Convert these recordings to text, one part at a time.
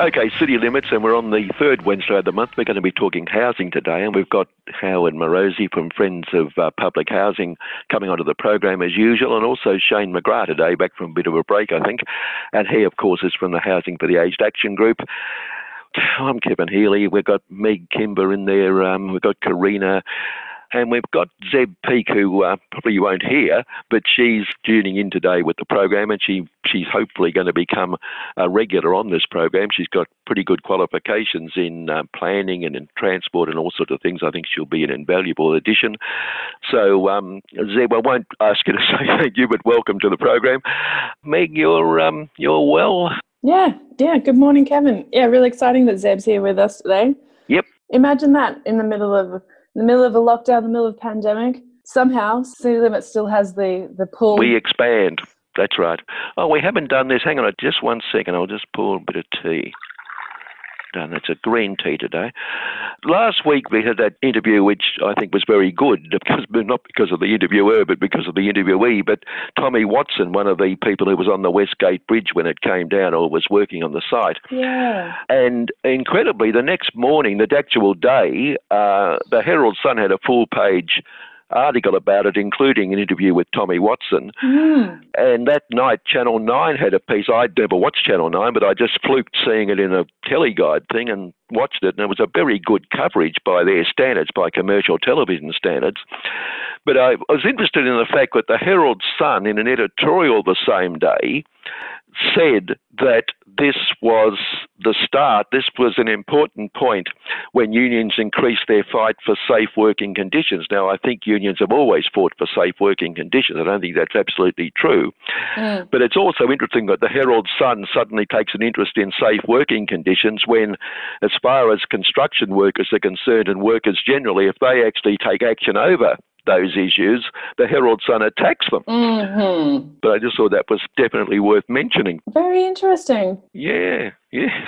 Okay, City Limits, and we're on the third Wednesday of the month. We're going to be talking housing today, and we've got Howard Morosi from Friends of uh, Public Housing coming onto the program as usual, and also Shane McGrath today, back from a bit of a break, I think. And he, of course, is from the Housing for the Aged Action Group. I'm Kevin Healy. We've got Meg Kimber in there. Um, we've got Karina. And we've got Zeb Peak, who uh, probably you won't hear, but she's tuning in today with the program, and she she's hopefully going to become a regular on this program. She's got pretty good qualifications in uh, planning and in transport and all sorts of things. I think she'll be an invaluable addition. So, um, Zeb, I won't ask you to say thank you, but welcome to the program. Meg, you're um, you're well. Yeah, yeah. Good morning, Kevin. Yeah, really exciting that Zeb's here with us today. Yep. Imagine that in the middle of the middle of a lockdown, the middle of a pandemic. Somehow, City Limits still has the the pull. We expand. That's right. Oh, we haven't done this. Hang on, just one second. I'll just pour a bit of tea. Done. It's a green tea today. Last week we had that interview, which I think was very good, because not because of the interviewer, but because of the interviewee. But Tommy Watson, one of the people who was on the Westgate Bridge when it came down, or was working on the site, yeah. and incredibly, the next morning, the actual day, uh, the Herald Sun had a full page article about it, including an interview with Tommy Watson. Mm. And that night, Channel 9 had a piece. I'd never watched Channel 9, but I just fluked seeing it in a teleguide thing and watched it. And it was a very good coverage by their standards, by commercial television standards. But I was interested in the fact that the Herald Sun, in an editorial the same day, said that this was the start, this was an important point when unions increased their fight for safe working conditions. Now, I think unions have always fought for safe working conditions. I don't think that's absolutely true. Mm. But it's also interesting that the Herald Sun suddenly takes an interest in safe working conditions when, as far as construction workers are concerned and workers generally, if they actually take action over those issues, the Herald Sun attacks them. hmm But I just thought that was definitely worth mentioning. Very interesting. Yeah, yes.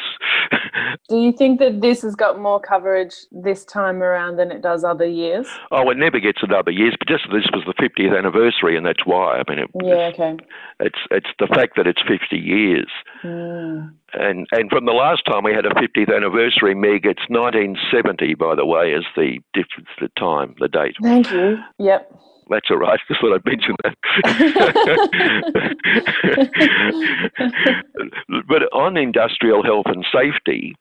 Do you think that this has got more coverage this time around than it does other years? oh, it never gets another years, but just this was the 50th anniversary, and that's why. I mean, it, Yeah. Okay. it's it's the fact that it's 50 years. Mm. And and from the last time we had a 50th anniversary, Meg, it's 1970, by the way, is the difference, the time, the date. Thank you. Yep. That's all right. Just thought I'd mention that. but on industrial health and safety,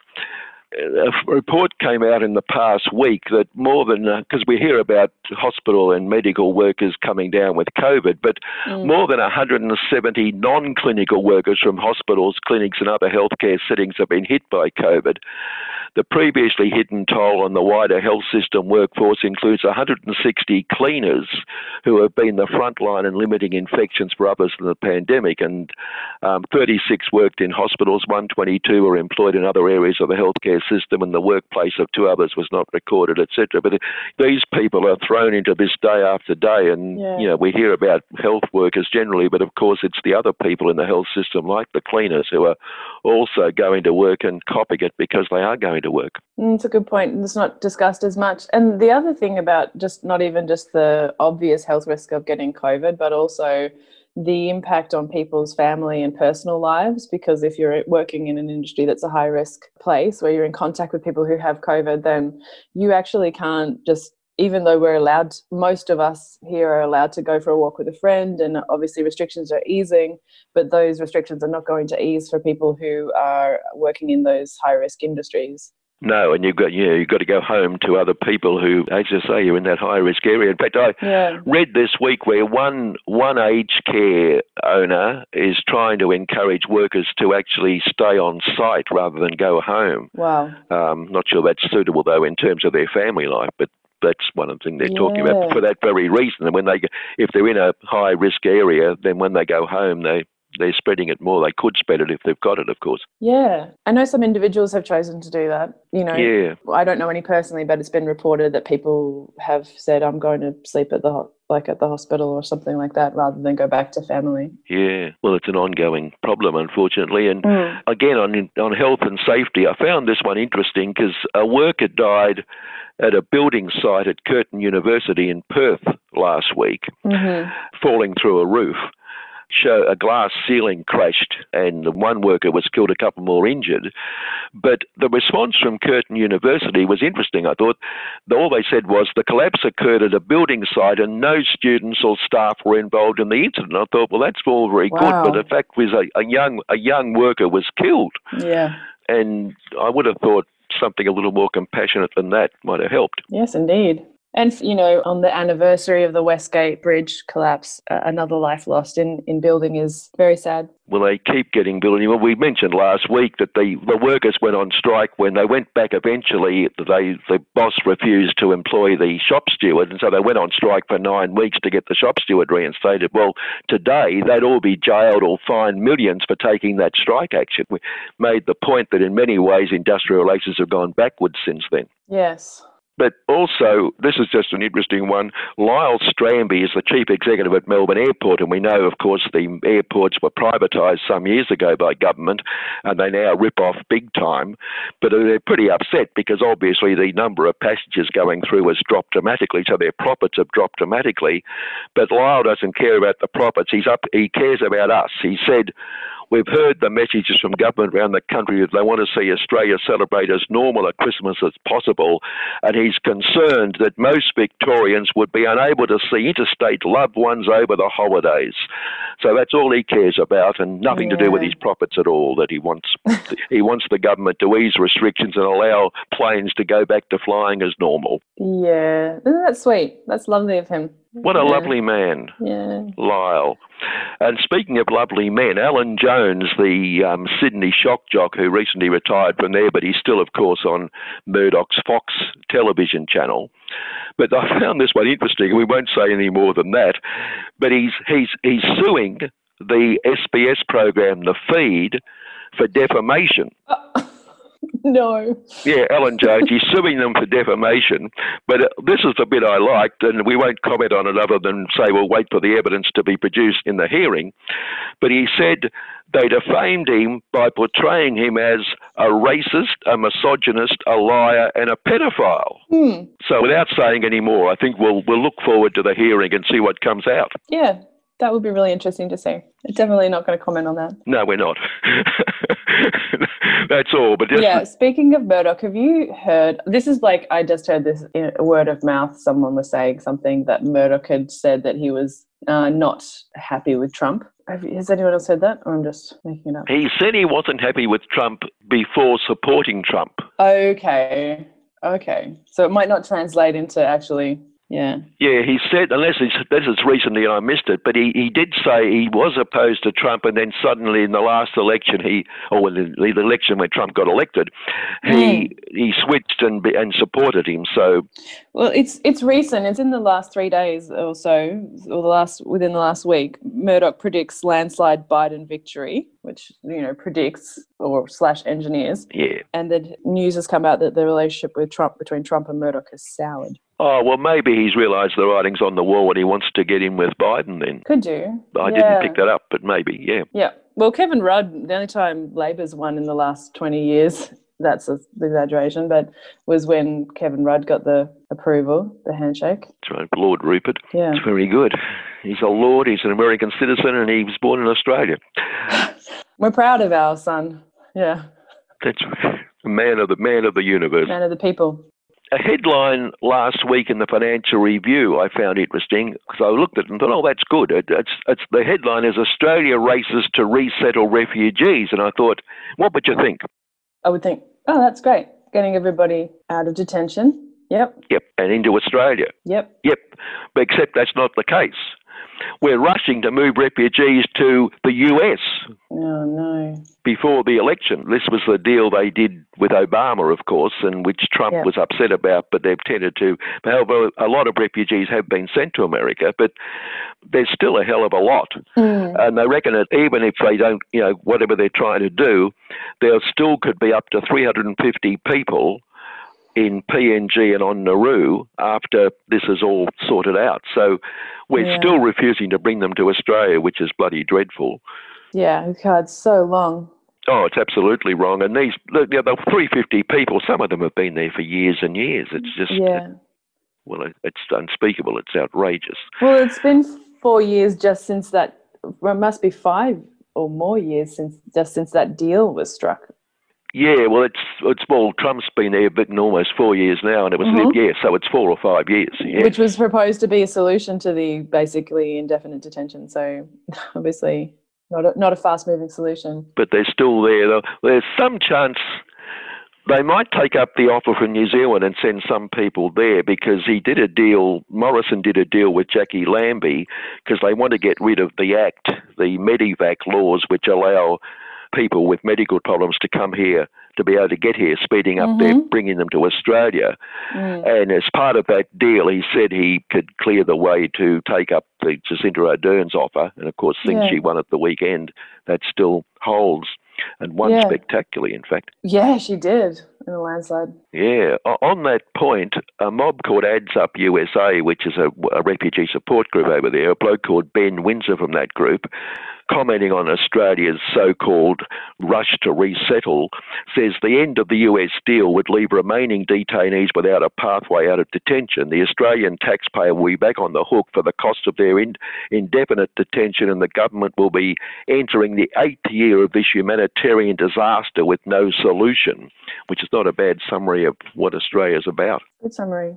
a report came out in the past week that more than because we hear about hospital and medical workers coming down with COVID, but Mm. more than 170 non-clinical workers from hospitals, clinics, and other healthcare settings have been hit by COVID. The previously hidden toll on the wider health system workforce includes 160 cleaners who have been the front line in limiting infections for others in the pandemic, and um, 36 worked in hospitals, 122 were employed in other areas of the healthcare system, and the workplace of two others was not recorded, etc. But these people are thrown into this day after day, and Yeah. you know we hear about health workers generally, but of course it's the other people in the health system, like the cleaners, who are also going to work and copying it because they are going to work. Mm, It's a good point. It's not discussed as much. And the other thing about just not even just the obvious health risk of getting COVID, but also the impact on people's family and personal lives. Because if you're working in an industry that's a high risk place where you're in contact with people who have COVID, then you actually can't just even though we're allowed, most of us here are allowed to go for a walk with a friend, and obviously restrictions are easing, but those restrictions are not going to ease for people who are working in those high risk industries. No, and you've got yeah, you've got to go home to other people who, as you say, you're in that high risk area. In fact, I Yeah. read this week where one one aged care owner is trying to encourage workers to actually stay on site rather than go home. Wow. Um, not sure that's suitable though in terms of their family life, but that's one of the things they're talking about for that very reason. And when they, if they're in a high risk area, then when they go home, they they're spreading it more. They could spread it if they've got it, of course. Yeah. I know some individuals have chosen to do that. You know, Yeah. I don't know any personally, but it's been reported that people have said, I'm going to sleep at the, like at the hospital or something like that rather than go back to family. Yeah, well, it's an ongoing problem, unfortunately. And again, on on health and safety, I found this one interesting because a worker died at a building site at Curtin University in Perth last week, hmm falling through a roof. Show a glass ceiling crashed, and one worker was killed, a couple more injured. But the response from Curtin University was interesting. I thought all they said was the collapse occurred at a building site, and no students or staff were involved in the incident. I thought, well, that's all very Wow. good, but the fact was a, a young a young worker was killed, Yeah. and I would have thought something a little more compassionate than that might have helped. Yes, indeed. And, you know, on the anniversary of the Westgate Bridge collapse, uh, another life lost in, in building is very sad. Well, they keep getting building. Well, we mentioned last week that the, the workers went on strike when they went back eventually. They the boss refused to employ the shop steward, and so they went on strike for nine weeks to get the shop steward reinstated. Well, today they'd all be jailed or fined millions for taking that strike action. We made the point that in many ways industrial relations have gone backwards since then. Yes. But also, this is just an interesting one. Lyell Strambi is the chief executive at Melbourne Airport, and we know, of course, the airports were privatised some years ago by government, and they now rip off big time. But they're pretty upset because obviously the number of passengers going through has dropped dramatically, so their profits have dropped dramatically. But Lyell doesn't care about the profits. He's up. He cares about us. He said. We've heard the messages from government around the country that they want to see Australia celebrate as normal a Christmas as possible, and he's concerned that most Victorians would be unable to see interstate loved ones over the holidays. So that's all he cares about, and nothing to do with his profits at all. That he wants, he wants the government to ease restrictions and allow planes to go back to flying as normal. Yeah. Isn't that sweet? That's lovely of him. What a Yeah. lovely man. Yeah. Lyell. And speaking of lovely men, Alan Jones, the um, Sydney shock jock who recently retired from there, but he's still, of course, on Murdoch's Fox television channel. But I found this one interesting, and we won't say any more than that. But he's he's he's suing the SBS program, The Feed, for defamation. no. Yeah, Alan Jones, he's suing them for defamation. But uh, this is the bit I liked, and we won't comment on it other than say we'll wait for the evidence to be produced in the hearing. But he said they defamed him by portraying him as a racist, a misogynist, a liar, and a pedophile. Hmm. So without saying any more, I think we'll we'll look forward to the hearing and see what comes out. Yeah. That would be really interesting to see. Definitely not going to comment on that. No, we're not. That's all. But just yeah, speaking of Murdoch, have you heard? This is like I just heard this in a word of mouth. Someone was saying something that Murdoch had said that he was uh, not happy with Trump. You- has anyone else heard that, or I'm just making it up? he said he wasn't happy with Trump before supporting Trump. Okay, okay. So it might not translate into actually. Yeah. Yeah, he said, unless it's, this is recently and I missed it, but he, he did say he was opposed to Trump, and then suddenly in the last election, he, or the, the election when Trump got elected, he he switched and and supported him. So Well, it's it's recent. It's in the last three days or so, or the last within the last week. Murdoch predicts landslide Biden victory, which you know predicts or slash engineers, yeah. and the news has come out that the relationship with Trump between Trump and Murdoch has soured. Oh well, maybe he's realised the writing's on the wall and he wants to get in with Biden. Then Could do. I yeah. didn't pick that up, but maybe yeah. Yeah. Well, Kevin Rudd, the only time Labor's won in the last twenty years. That's an exaggeration, but was when Kevin Rudd got the approval, the handshake. That's right, Lord Rupert. Yeah. It's very good. He's a lord. He's an American citizen, and he was born in Australia. We're proud of our son. Yeah. That's right. a man of the man of the universe. Man of the people. A headline last week in the Financial Review I found interesting because I looked at it and thought, oh, that's good. It, it's, it's, the headline is Australia races to resettle refugees. And I thought, what would you think? I would think, oh, that's great. Getting everybody out of detention. Yep. Yep, and into Australia. Yep. Yep, but except that's not the case. We're rushing to move refugees to the US Oh, no. before the election. This was the deal they did with Obama, of course, and which Trump Yeah. was upset about, but they've tended to. However, a lot of refugees have been sent to America, but there's still a hell of a lot. Mm. And they reckon that even if they don't, you know, whatever they're trying to do, there still could be up to 350 people in PNG and on Nauru after this is all sorted out. So we're Yeah. still refusing to bring them to Australia, which is bloody dreadful. Yeah, God, so long. Oh, it's absolutely wrong. And these, look, you know, the 350 people, some of them have been there for years and years. It's just, Yeah. well, it- it's unspeakable. It's outrageous. Well, it's been four years just since that. Well, it must be five or more years since just since that deal was struck. Yeah, well, it's it's well, Trump's been there bitten almost four years now, and it was Mhm. yeah, so it's four or five years. Yeah, which was proposed to be a solution to the basically indefinite detention. So obviously not a, not a fast moving solution. but they're still there. Though. There's some chance they might take up the offer from New Zealand and send some people there because he did a deal. Morrison did a deal with Jacqui Lambie because they want to get rid of the Act, the Medevac laws, which allow people with medical problems to come here to be able to get here, speeding up their Mhm. bringing them to Australia. Mm. And as part of that deal, he said he could clear the way to take up the Jacinda Ardern's offer. And of course, things Yeah. she won at the weekend, that still holds and won Yeah. spectacularly, in fact. Yeah, she did in a landslide. Yeah. On that point, a mob called Ads Up USA, which is a, a refugee support group over there, a bloke called Ben Windsor from that group, commenting on Australia's so called rush to resettle, says the end of the US deal would leave remaining detainees without a pathway out of detention. The Australian taxpayer will be back on the hook for the cost of their in, indefinite detention, and the government will be entering the eighth year of this humanitarian disaster with no solution, which is not a bad summary of what Australia is about. Good summary.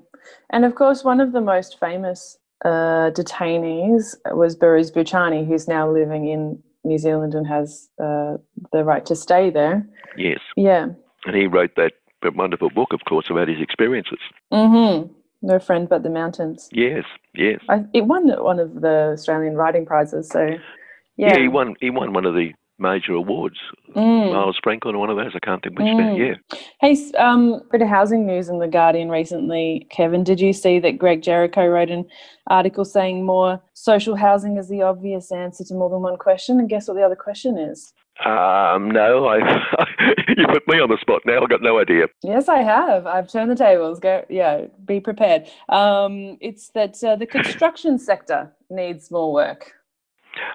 And of course, one of the most famous uh, detainees was Behrouz Boochani, who's now living in New Zealand and has uh, the right to stay there. Yes. Yeah. And he wrote that wonderful book, of course, about his experiences. Mm-hmm. No friend but the mountains. Yes, yes. I, it won one of the Australian writing prizes. So, yeah. Yeah, he won. He won one of the major awards. Mm. Miles Franklin, one of those. I can't think which. Mm. Yeah. Hey, um, bit of housing news in the Guardian recently. Kevin, did you see that Greg Jericho wrote an article saying more social housing is the obvious answer to more than one question? And guess what the other question is? Um, no, I. you put me on the spot now. I've got no idea. Yes, I have. I've turned the tables. Go, yeah, be prepared. Um, it's that uh, the construction sector needs more work.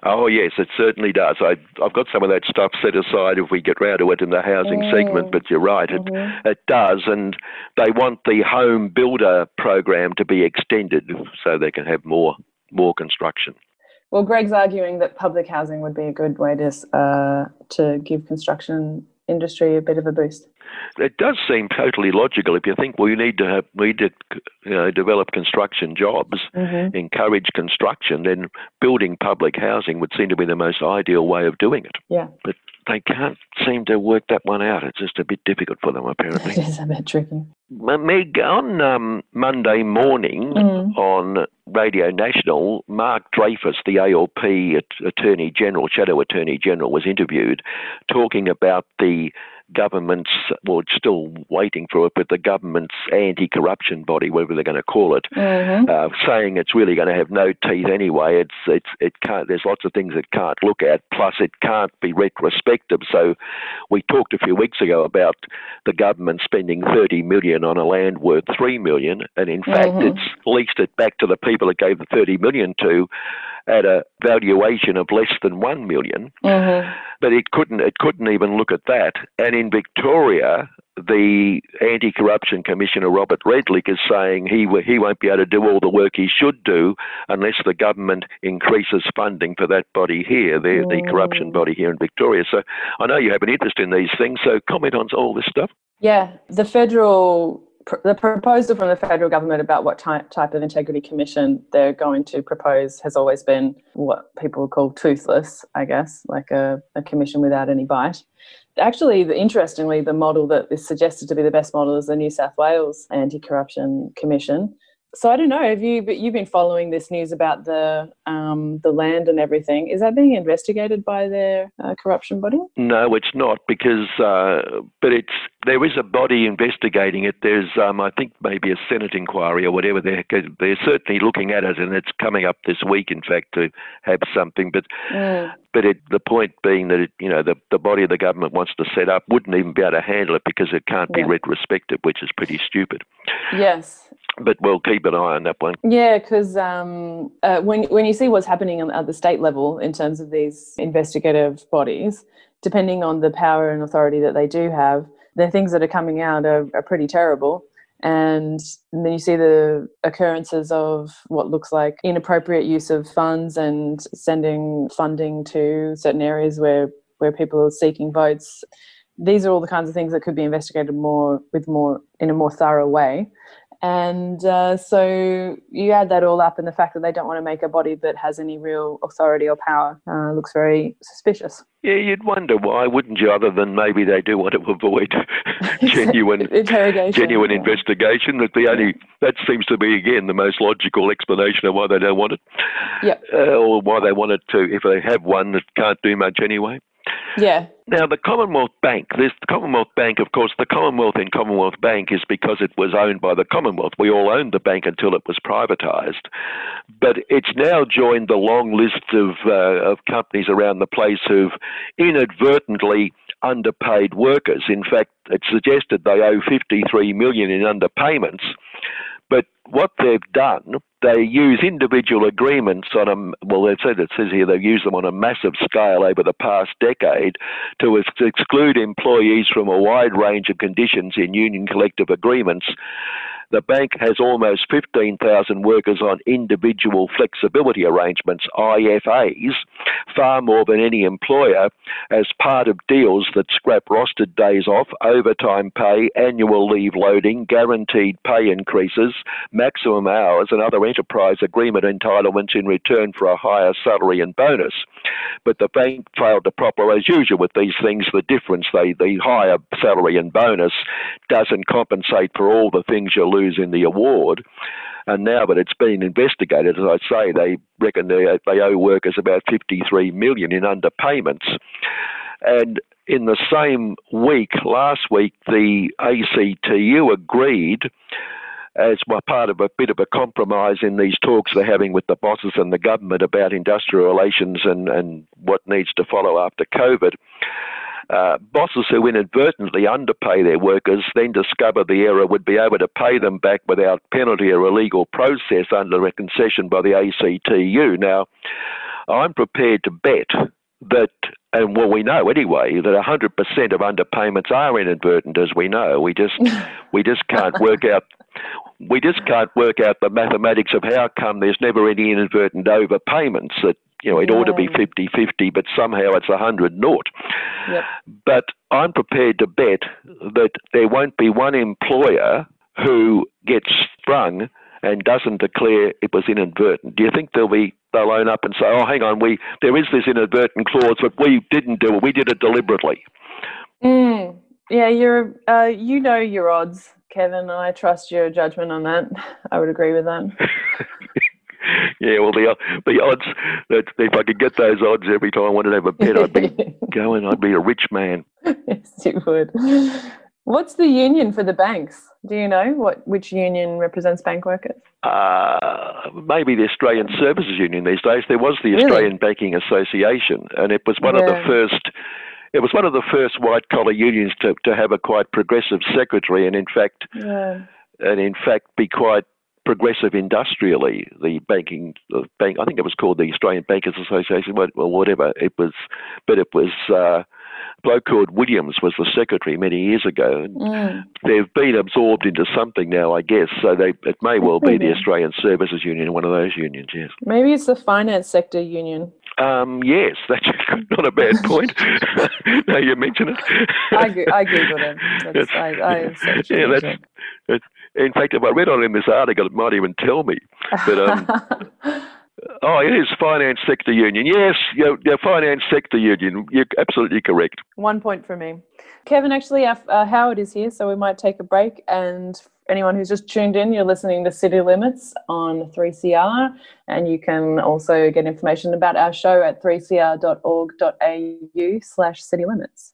Oh yes, it certainly does. I, I've got some of that stuff set aside if we get round to it in the housing Mm. segment. But you're right. It, Mhm. It does, and they want the home builder program to be extended so they can have more more construction. Well, Greg's arguing that public housing would be a good way to uh, to give construction industry a bit of a boost. It does seem totally logical if you think well, you need to have we need to you know, develop construction jobs, Mm-hmm. encourage construction, then building public housing would seem to be the most ideal way of doing it. Yeah. But they can't seem to work that one out. It's just a bit difficult for them, apparently. It is a bit tricky. Meg, on um, Monday morning Mm. on Radio National, Mark Dreyfus, the ALP Attorney General, Shadow Attorney General, was interviewed talking about the government's, well, it's still waiting for it, but the government's anti corruption body, whatever they're going to call it, Mm-hmm. uh, saying it's really going to have no teeth anyway. It's it's it can't. There's lots of things it can't look at. Plus, it can't be retrospective. So, we talked a few weeks ago about the government spending 30 million on a land worth 3 million, and in fact, Mhm. it's leased it back to the people it gave the 30 million to at a valuation of less than 1 million Mm-hmm. but it couldn't it couldn't even look at that. And in Victoria, the anti-corruption commissioner Robert Redlich is saying he w- he won't be able to do all the work he should do unless the government increases funding for that body here, the the corruption body here in Victoria. So I know you have an interest in these things. So comment on all this stuff. Yeah, the federal the proposal from the federal government about what type type of integrity commission they're going to propose has always been what people call toothless, I guess, like a, a commission without any bite. Actually, the, interestingly, the model that is suggested to be the best model is the New South Wales Anti-Corruption Commission. So I don't know. Have you? But you've been following this news about the um, the land and everything. Is that being investigated by their uh, corruption body? No, it's not because, uh, but it's there is a body investigating it. There's, um, I think, maybe a Senate inquiry or whatever. They're, they're certainly looking at it, and it's coming up this week, in fact, to have something. But mm. but it, the point being that it, you know the, the body of the government wants to set up wouldn't even be able to handle it because it can't be retrospective, which is pretty stupid. Yes. But we'll keep an eye on that one. Yeah, because um, uh, when when you see what's happening at the state level in terms of these investigative bodies, depending on the power and authority that they do have, the things that are coming out are, are pretty terrible. And then you see the occurrences of what looks like inappropriate use of funds and sending funding to certain areas where, where people are seeking votes. These are all the kinds of things that could be investigated more with more in a more thorough way. And uh, so you add that all up, and the fact that they don't want to make a body that has any real authority or power uh, looks very suspicious. Yeah, you'd wonder why, wouldn't you? Other than maybe they do want to avoid genuine interrogation, genuine yeah. investigation. That the only that seems to be again the most logical explanation of why they don't want it. Yeah. Uh, or why they want it to, if they have one that can't do much anyway. Yeah. Now, the Commonwealth Bank, this Commonwealth Bank, of course, the Commonwealth in Commonwealth Bank is because it was owned by the Commonwealth. We all owned the bank until it was privatised. But it's now joined the long list of, uh, of companies around the place who've inadvertently underpaid workers. In fact, it's suggested they owe 53 million in underpayments. But what they've done, they use individual agreements on a well. They said it says here they use them on a massive scale over the past decade to exclude employees from a wide range of conditions in union collective agreements the bank has almost 15,000 workers on individual flexibility arrangements, IFAs, far more than any employer, as part of deals that scrap rostered days off, overtime pay, annual leave loading, guaranteed pay increases, maximum hours, and other enterprise agreement entitlements in return for a higher salary and bonus. But the bank failed to proper, as usual with these things, the difference, the higher salary and bonus doesn't compensate for all the things you lose in the award. And now that it's been investigated, as I say, they reckon they, they owe workers about 53 million in underpayments. And in the same week, last week, the ACTU agreed as part of a bit of a compromise in these talks they're having with the bosses and the government about industrial relations and, and what needs to follow after COVID. Uh, bosses who inadvertently underpay their workers then discover the error would be able to pay them back without penalty or illegal process under a concession by the ACTU. Now, I'm prepared to bet that, and well, we know anyway, that 100% of underpayments are inadvertent, as we know. We just, we just can't work out we just can't work out the mathematics of how come there's never any inadvertent overpayments that you know it yeah. ought to be 50-50 but somehow it's 100 naught yep. but i'm prepared to bet that there won't be one employer who gets sprung and doesn't declare it was inadvertent do you think there'll be they'll own up and say oh hang on we there is this inadvertent clause but we didn't do it we did it deliberately mm. yeah you're uh, you know your odds Kevin. I trust your judgment on that. I would agree with that. yeah, well, the the odds that if I could get those odds every time I wanted to have a bet, I'd be going. I'd be a rich man. yes, you would. What's the union for the banks? Do you know what which union represents bank workers? Uh, maybe the Australian Services Union these days. There was the Australian really? Banking Association, and it was one yeah. of the first it was one of the first white collar unions to, to have a quite progressive secretary, and in fact, yeah. and in fact, be quite progressive industrially. The banking, the bank, I think it was called the Australian Bankers Association, or whatever it was, but it was. Uh, bloke called Williams was the secretary many years ago. Mm. They've been absorbed into something now, I guess. So they it may well be the Australian Services Union, one of those unions. Yes. Maybe it's the finance sector union. Um, yes, that's not a bad point. now you mention it. I, I googled it. That's, I, I yeah, that's, that's, in fact, if I read on in this article, it might even tell me. But um, oh, it is finance sector union. Yes, your, finance sector union. You're absolutely correct. One point for me, Kevin. Actually, uh, Howard is here, so we might take a break and anyone who's just tuned in, you're listening to City Limits on 3CR, and you can also get information about our show at 3cr.org.au slash city limits.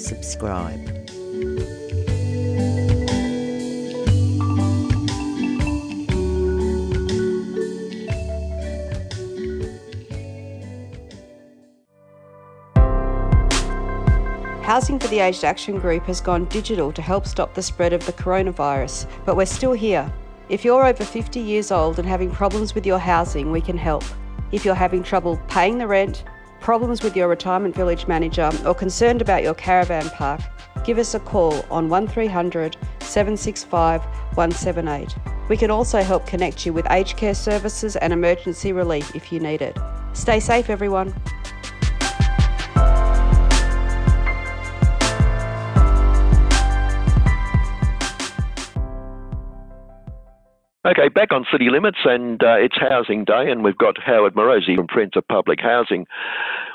subscribe. Housing for the Aged Action Group has gone digital to help stop the spread of the coronavirus, but we're still here. If you're over 50 years old and having problems with your housing, we can help. If you're having trouble paying the rent, problems with your retirement village manager, or concerned about your caravan park, give us a call on 1300 765 178. We can also help connect you with aged care services and emergency relief if you need it. Stay safe, everyone. Okay, back on City Limits, and uh, it's Housing Day, and we've got Howard Morosi from Friends of Public Housing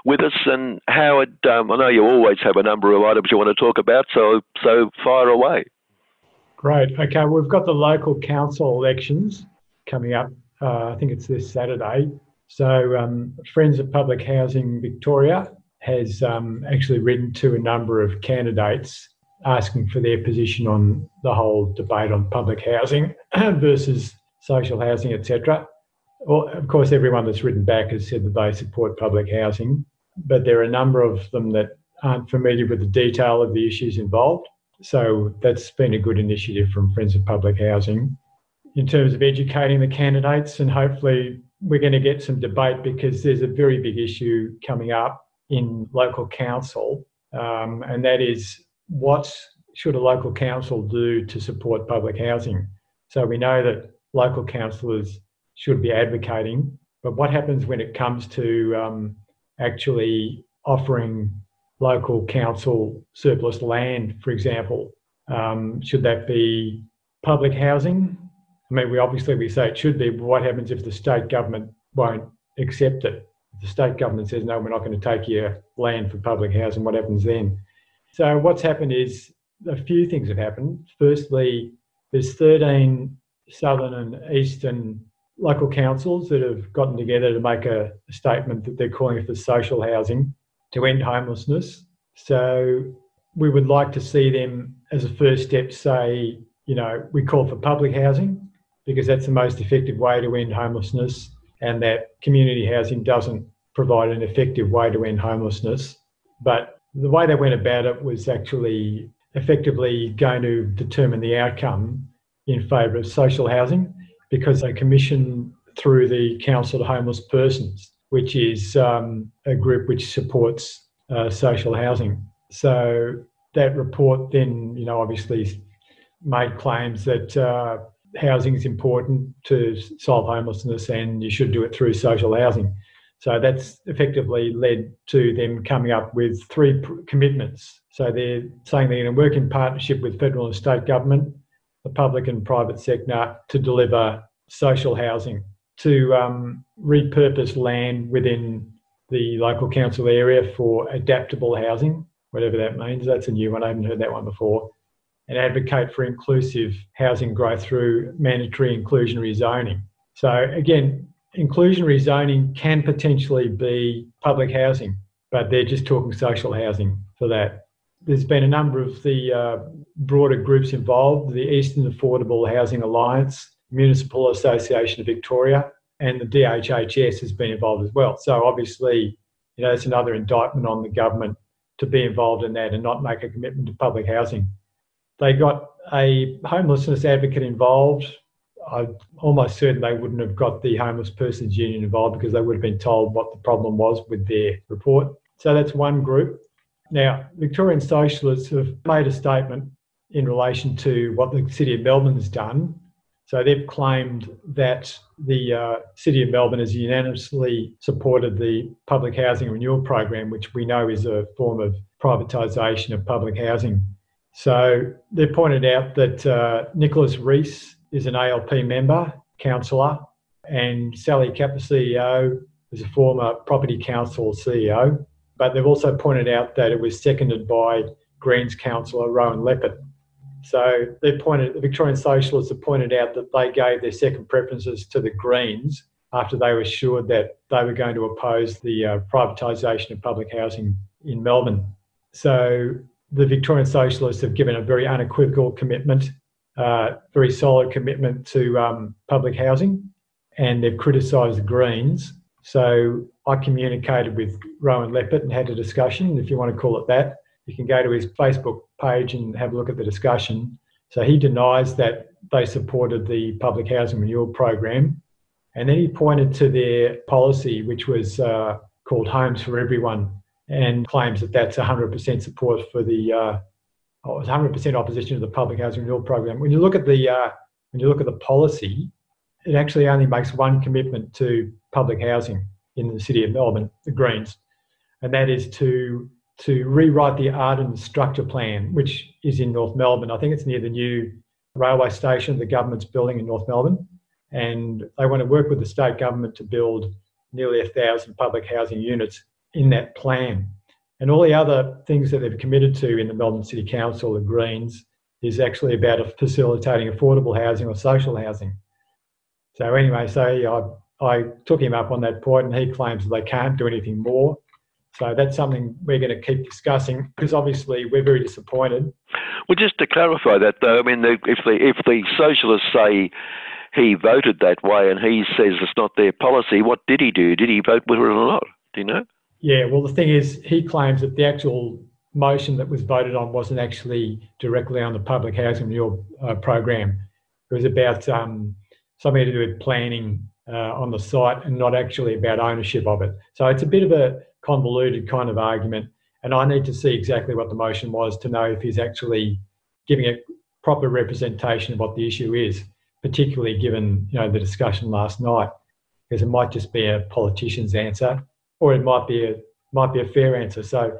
with us. And Howard, um, I know you always have a number of items you want to talk about, so so fire away. Great. Okay, we've got the local council elections coming up. Uh, I think it's this Saturday. So um, Friends of Public Housing Victoria has um, actually written to a number of candidates asking for their position on the whole debate on public housing versus social housing, etc. Well, of course, everyone that's written back has said that they support public housing, but there are a number of them that aren't familiar with the detail of the issues involved. So that's been a good initiative from Friends of Public Housing. In terms of educating the candidates, and hopefully we're going to get some debate because there's a very big issue coming up in local council, um, and that is what should a local council do to support public housing? So we know that local councillors should be advocating, but what happens when it comes to um, actually offering local council surplus land, for example? Um, should that be public housing? I mean, we obviously we say it should be, but what happens if the state government won't accept it? If the state government says no, we're not going to take your land for public housing, what happens then? So what's happened is a few things have happened. Firstly, there's 13 southern and eastern local councils that have gotten together to make a, statement that they're calling for social housing to end homelessness. So we would like to see them as a first step say, you know, we call for public housing because that's the most effective way to end homelessness and that community housing doesn't provide an effective way to end homelessness. But the way they went about it was actually effectively going to determine the outcome in favour of social housing because they commission through the Council of Homeless Persons, which is um, a group which supports uh, social housing. So that report then, you know, obviously made claims that uh, housing is important to solve homelessness and you should do it through social housing. So that's effectively led to them coming up with three pr- commitments. So they're saying they're going to work in partnership with federal and state government, the public and private sector to deliver social housing, to um, repurpose land within the local council area for adaptable housing, whatever that means. That's a new one. I haven't heard that one before. And advocate for inclusive housing growth through mandatory inclusionary zoning. So again, inclusionary zoning can potentially be public housing, but they're just talking social housing for that. There's been a number of the uh, broader groups involved the Eastern Affordable Housing Alliance, Municipal Association of Victoria, and the DHHS has been involved as well. So, obviously, you know, it's another indictment on the government to be involved in that and not make a commitment to public housing. They got a homelessness advocate involved I'm almost certain they wouldn't have got the Homeless Persons Union involved because they would have been told what the problem was with their report. So that's one group. Now, Victorian Socialists have made a statement in relation to what the City of Melbourne's done So they've claimed that the uh, City of Melbourne has unanimously supported the public housing renewal program, which we know is a form of privatisation of public housing. So they pointed out that uh, Nicholas Reece is an ALP member, councillor, and Sally Capp, the CEO, is a former Property Council CEO. But they've also pointed out that it was seconded by Greens councillor Rohan Leppert. So they pointed, the Victorian Socialists have pointed out that they gave their second preferences to the Greens after they were assured that they were going to oppose the uh, privatisation of public housing in Melbourne. So the Victorian Socialists have given a very unequivocal commitment, uh, very solid commitment to um, public housing, and they've criticised the Greens. So I communicated with Rohan Leppert and had a discussion, if you want to call it that. You can go to his Facebook page and have a look at the discussion. So he denies that they supported the public housing renewal program. And then he pointed to their policy, which was uh, called Homes for Everyone, and claims that that's 100% support for the, uh, oh, 100% opposition to the public housing renewal program. When you look at the uh, when you look at the policy, it actually only makes one commitment to public housing in the city of Melbourne, the Greens, and that is to to rewrite the Arden structure plan, which is in North Melbourne. I think it's near the new railway station the government's building in North Melbourne. And they want to work with the state government to build nearly a thousand public housing units in that plan. And all the other things that they've committed to in the Melbourne City Council, the Greens, is actually about facilitating affordable housing or social housing. So anyway, so I, I took him up on that point, and he claims that they can't do anything more. So that's something we're going to keep discussing because obviously we're very disappointed. Well, just to clarify that, though, I mean, if the if the socialists say he voted that way and he says it's not their policy, what did he do? Did he vote with it or not? Do you know? Yeah, well, the thing is, he claims that the actual motion that was voted on wasn't actually directly on the public housing renewal uh, program. It was about um, something to do with planning uh, on the site and not actually about ownership of it. So it's a bit of a convoluted kind of argument. And I need to see exactly what the motion was to know if he's actually giving a proper representation of what the issue is, particularly given you know the discussion last night, because it might just be a politician's answer, or it might be a might be a fair answer. So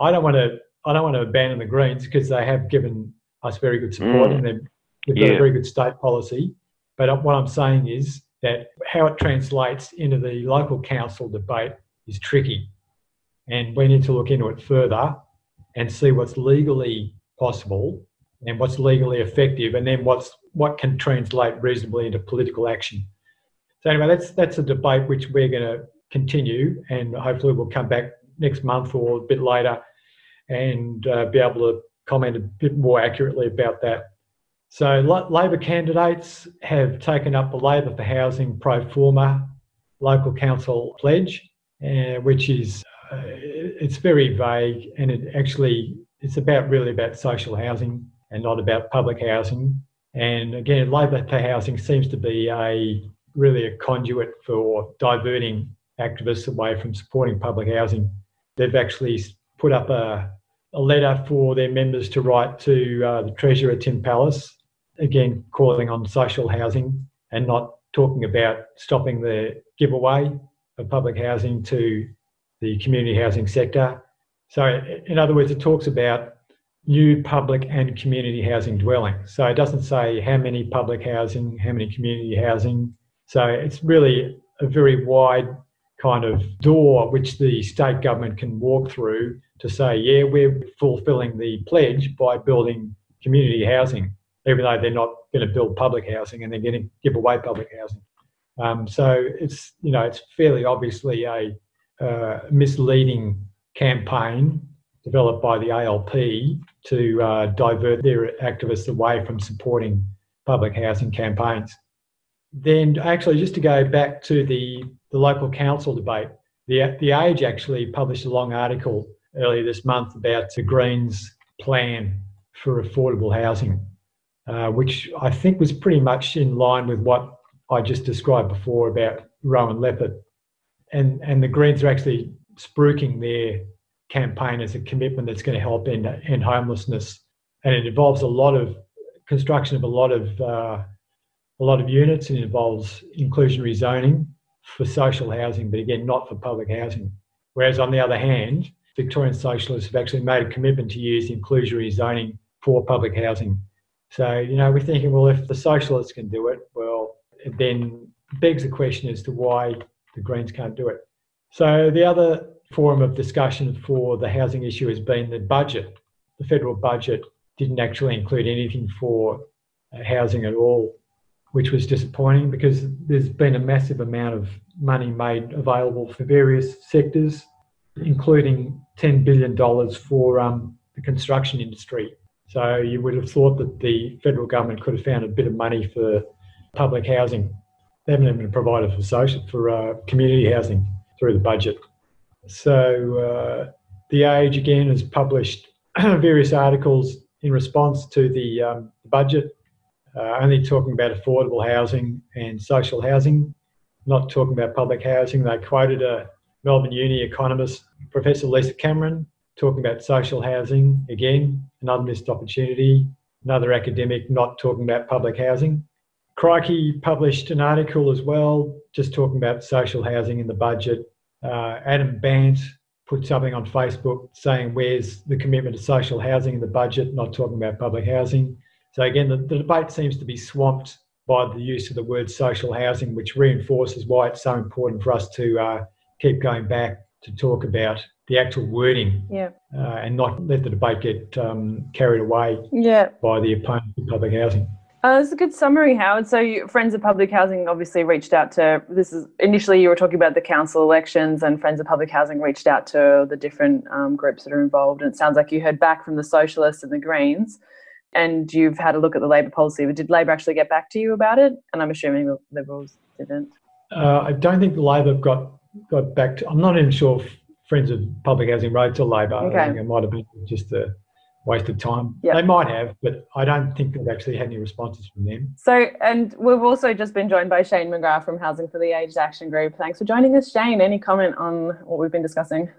I don't want to I don't want to abandon the Greens because they have given us very good support mm. and they've, they've got a very good state policy. But what I'm saying is that how it translates into the local council debate is tricky and we need to look into it further and see what's legally possible and what's legally effective, and then what's what can translate reasonably into political action. So anyway, that's that's a debate which we're going to continue, and hopefully we'll come back next month or a bit later and uh, be able to comment a bit more accurately about that. So Labor candidates have taken up the Labor for Housing pro forma local council pledge, uh, which is uh, it's very vague and it actually it's about really about social housing and not about public housing. And again, Labor for Housing seems to be a really a conduit for diverting activists away from supporting public housing. They've actually put up a, a letter for their members to write to uh, the Treasurer Tim Pallas, again calling on social housing and not talking about stopping the giveaway of public housing to the community housing sector. So, in other words, it talks about new public and community housing dwellings. So, it doesn't say how many public housing, how many community housing. So, it's really a very wide kind of door which the state government can walk through to say, yeah, we're fulfilling the pledge by building community housing, even though they're not going to build public housing and they're going to give away public housing. Um, so it's you know it's fairly obviously a uh, misleading campaign developed by the ALP to uh, divert their activists away from supporting public housing campaigns. Then, actually, just to go back to the, the local council debate, the, the Age actually published a long article earlier this month about the Greens' plan for affordable housing, uh, which I think was pretty much in line with what I just described before about Rohan Leppert and and the Greens are actually spruiking their campaign as a commitment that's going to help end, end homelessness, and it involves a lot of construction of a lot of uh, a lot of units and involves inclusionary zoning for social housing, but again, not for public housing. Whereas on the other hand, Victorian Socialists have actually made a commitment to use inclusionary zoning for public housing. So, you know, we're thinking, well, if the Socialists can do it, well, it then begs the question as to why the Greens can't do it. So, the other forum of discussion for the housing issue has been the budget. The federal budget didn't actually include anything for uh, housing at all, which was disappointing because there's been a massive amount of money made available for various sectors, including $10 billion for um, the construction industry. So you would have thought that the federal government could have found a bit of money for public housing. They haven't even provided for social for uh, community housing through the budget. So uh, the Age again has published various articles in response to the um, budget, uh, only talking about affordable housing and social housing, not talking about public housing. They quoted a Melbourne Uni economist, Professor Lisa Cameron, talking about social housing again, another missed opportunity, another academic not talking about public housing. Crikey published an article as well, just talking about social housing in the budget. Uh, Adam Bandt put something on Facebook saying, Where's the commitment to social housing in the budget? Not talking about public housing. So, again, the, the debate seems to be swamped by the use of the word social housing, which reinforces why it's so important for us to uh, keep going back to talk about the actual wording Yeah. uh, and not let the debate get um, carried away Yeah. by the opponents of public housing. Uh, that's a good summary, Howard. So, you, Friends of Public Housing obviously reached out to this. Is initially you were talking about the council elections, and Friends of Public Housing reached out to the different um, groups that are involved. And it sounds like you heard back from the Socialists and the Greens, and you've had a look at the Labor policy. But did Labor actually get back to you about it? And I'm assuming the Liberals didn't. Uh, I don't think the Labor got got back to. I'm not even sure if Friends of Public Housing wrote to Labor. Okay. I think it might have been just a waste of time. Yeah. They might have, but I don't think they've actually had any responses from them. So, and we've also just been joined by Shane McGrath from Housing for the Aged Action Group. Thanks for joining us, Shane. Any comment on what we've been discussing?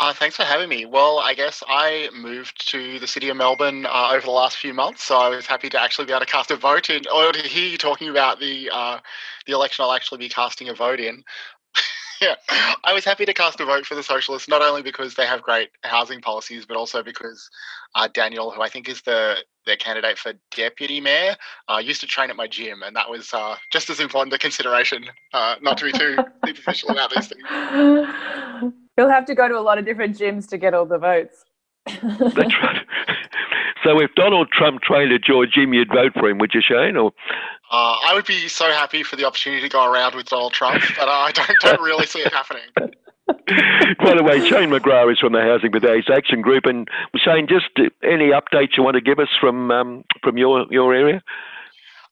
Uh, thanks for having me. Well, I guess I moved to the city of Melbourne uh, over the last few months, so I was happy to actually be able to cast a vote in, or to hear you talking about the uh, the election. I'll actually be casting a vote in. yeah, I was happy to cast a vote for the Socialists, not only because they have great housing policies, but also because uh, Daniel, who I think is the their candidate for deputy mayor, uh, used to train at my gym, and that was uh, just as important a consideration. Uh, not to be too superficial about these things. You'll have to go to a lot of different gyms to get all the votes. That's right. So if Donald Trump trained at your gym, you'd vote for him, would you, Shane? Or Uh, I would be so happy for the opportunity to go around with Donald Trump, but I don't, don't really see it happening. by the way, Shane McGrath is from the Housing with Age Action Group, and Shane, just any updates you want to give us from um, from your your area?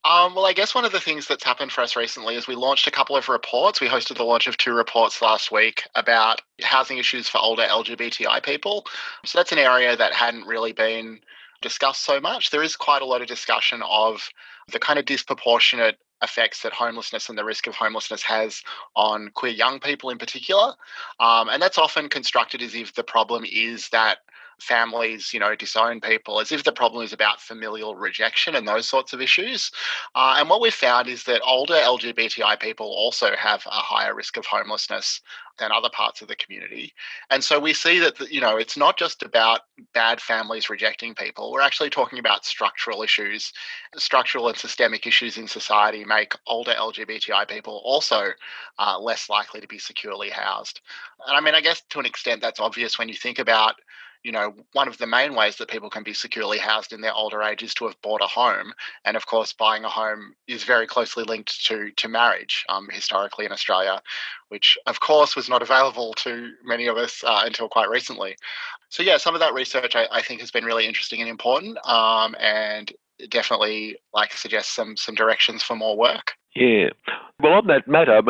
Um, well, I guess one of the things that's happened for us recently is we launched a couple of reports. We hosted the launch of two reports last week about housing issues for older LGBTI people. So that's an area that hadn't really been discussed so much. There is quite a lot of discussion of the kind of disproportionate effects that homelessness and the risk of homelessness has on queer young people in particular. Um, and that's often constructed as if the problem is that families, you know, disown people, as if the problem is about familial rejection and those sorts of issues. Uh, and what we've found is that older LGBTI people also have a higher risk of homelessness than other parts of the community. And so we see that, you know, it's not just about bad families rejecting people. We're actually talking about structural issues. Structural and systemic issues in society make older LGBTI people also uh, less likely to be securely housed. And I mean, I guess to an extent that's obvious when you think about you know, one of the main ways that people can be securely housed in their older age is to have bought a home. And of course, buying a home is very closely linked to, to marriage um, historically in Australia, which of course was not available to many of us uh, until quite recently. So, yeah, some of that research I, I think has been really interesting and important um, and definitely like suggests some, some directions for more work. Yeah. Well, on that matter,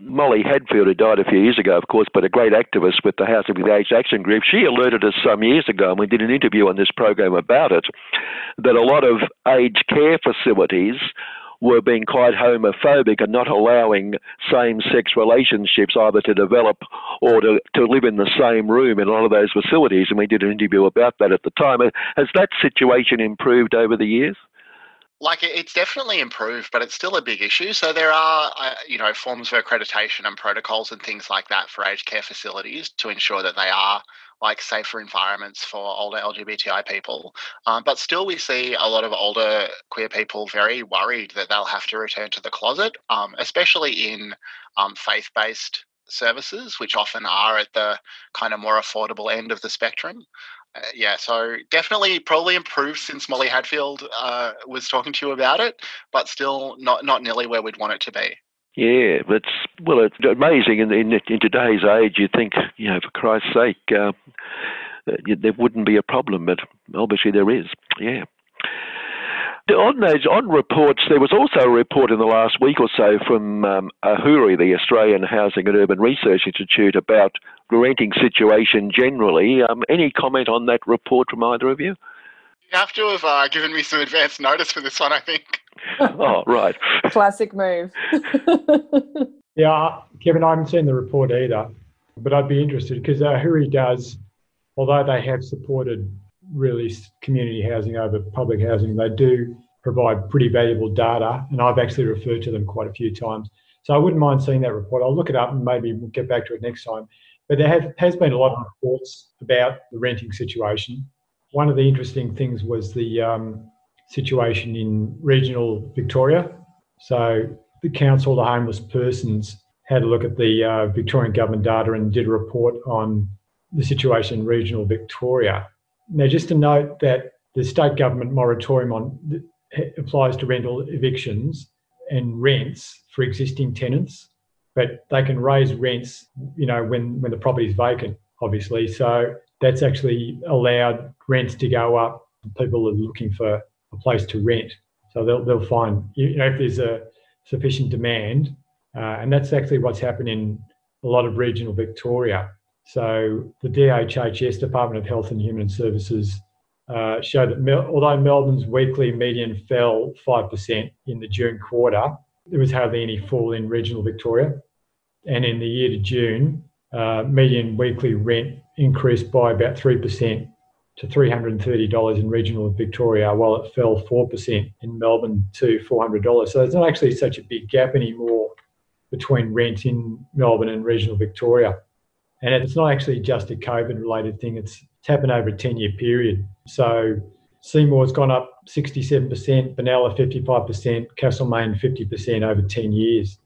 Molly Hadfield, who died a few years ago, of course, but a great activist with the Housing with Age Action Group, she alerted us some years ago, and we did an interview on this program about it, that a lot of aged care facilities were being quite homophobic and not allowing same sex relationships either to develop or to, to live in the same room in a lot of those facilities. And we did an interview about that at the time. Has that situation improved over the years? Like it's definitely improved, but it's still a big issue. So there are, uh, you know, forms of accreditation and protocols and things like that for aged care facilities to ensure that they are like safer environments for older LGBTI people. Um, but still, we see a lot of older queer people very worried that they'll have to return to the closet, um, especially in um, faith-based services, which often are at the kind of more affordable end of the spectrum. Uh, yeah, so definitely probably improved since Molly Hadfield uh, was talking to you about it, but still not not nearly where we'd want it to be. Yeah, it's well, it's amazing in in, in today's age. You'd think, you know, for Christ's sake, uh, there wouldn't be a problem, but obviously there is. Yeah on those on reports, there was also a report in the last week or so from um, AHURI, the Australian Housing and Urban Research Institute, about the renting situation generally. Um, any comment on that report from either of you? You have to have uh, given me some advance notice for this one, I think. oh, right. Classic move. yeah, Kevin, I haven't seen the report either, but I'd be interested because AHURI does, although they have supported really community housing over public housing. They do provide pretty valuable data, and I've actually referred to them quite a few times. So I wouldn't mind seeing that report. I'll look it up and maybe we'll get back to it next time. But there have, has been a lot of reports about the renting situation. One of the interesting things was the um, situation in regional Victoria. So the Council of the Homeless Persons had a look at the uh, Victorian government data and did a report on the situation in regional Victoria. Now, just to note that the state government moratorium on applies to rental evictions and rents for existing tenants, but they can raise rents, you know, when when the property is vacant, obviously. So that's actually allowed rents to go up. People are looking for a place to rent, so they'll they'll find you know if there's a sufficient demand, uh, and that's actually what's happened in a lot of regional Victoria. So the DHHS, Department of Health and Human Services, uh, that Mel- although Melbourne's weekly median fell 5% in the June quarter, there was hardly any fall in regional Victoria. And in the year to June, uh, median weekly rent increased by about 3% to $330 in regional Victoria, while it fell 4% in Melbourne to $400. So there's not actually such a big gap anymore between rent in Melbourne and regional Victoria. And it's not actually just a COVID related thing, it's, it's happened over a 10 year period. So Seymour's gone up 67%, Benalla 55%, Castlemaine 50% over 10 years.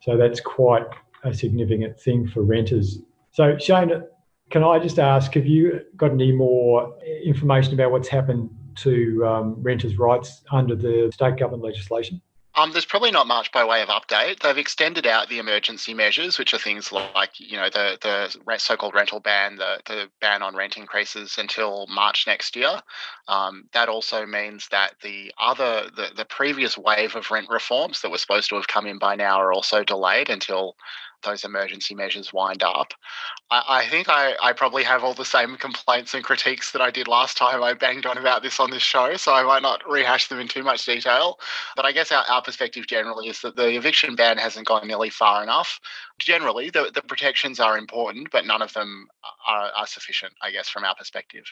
So that's quite a significant thing for renters. So, Shane, can I just ask, have you got any more information about what's happened to um, renters' rights under the state government legislation? Um, there's probably not much by way of update. They've extended out the emergency measures, which are things like you know the the so-called rental ban, the the ban on rent increases until March next year. Um, that also means that the other the, the previous wave of rent reforms that were supposed to have come in by now are also delayed until those emergency measures wind up. I, I think I, I, probably have all the same complaints and critiques that I did last time I banged on about this on this show, so I might not rehash them in too much detail. But I guess our, our perspective generally is that the eviction ban hasn't gone nearly far enough. Generally, the, the protections are important, but none of them are, are sufficient, I guess, from our perspective.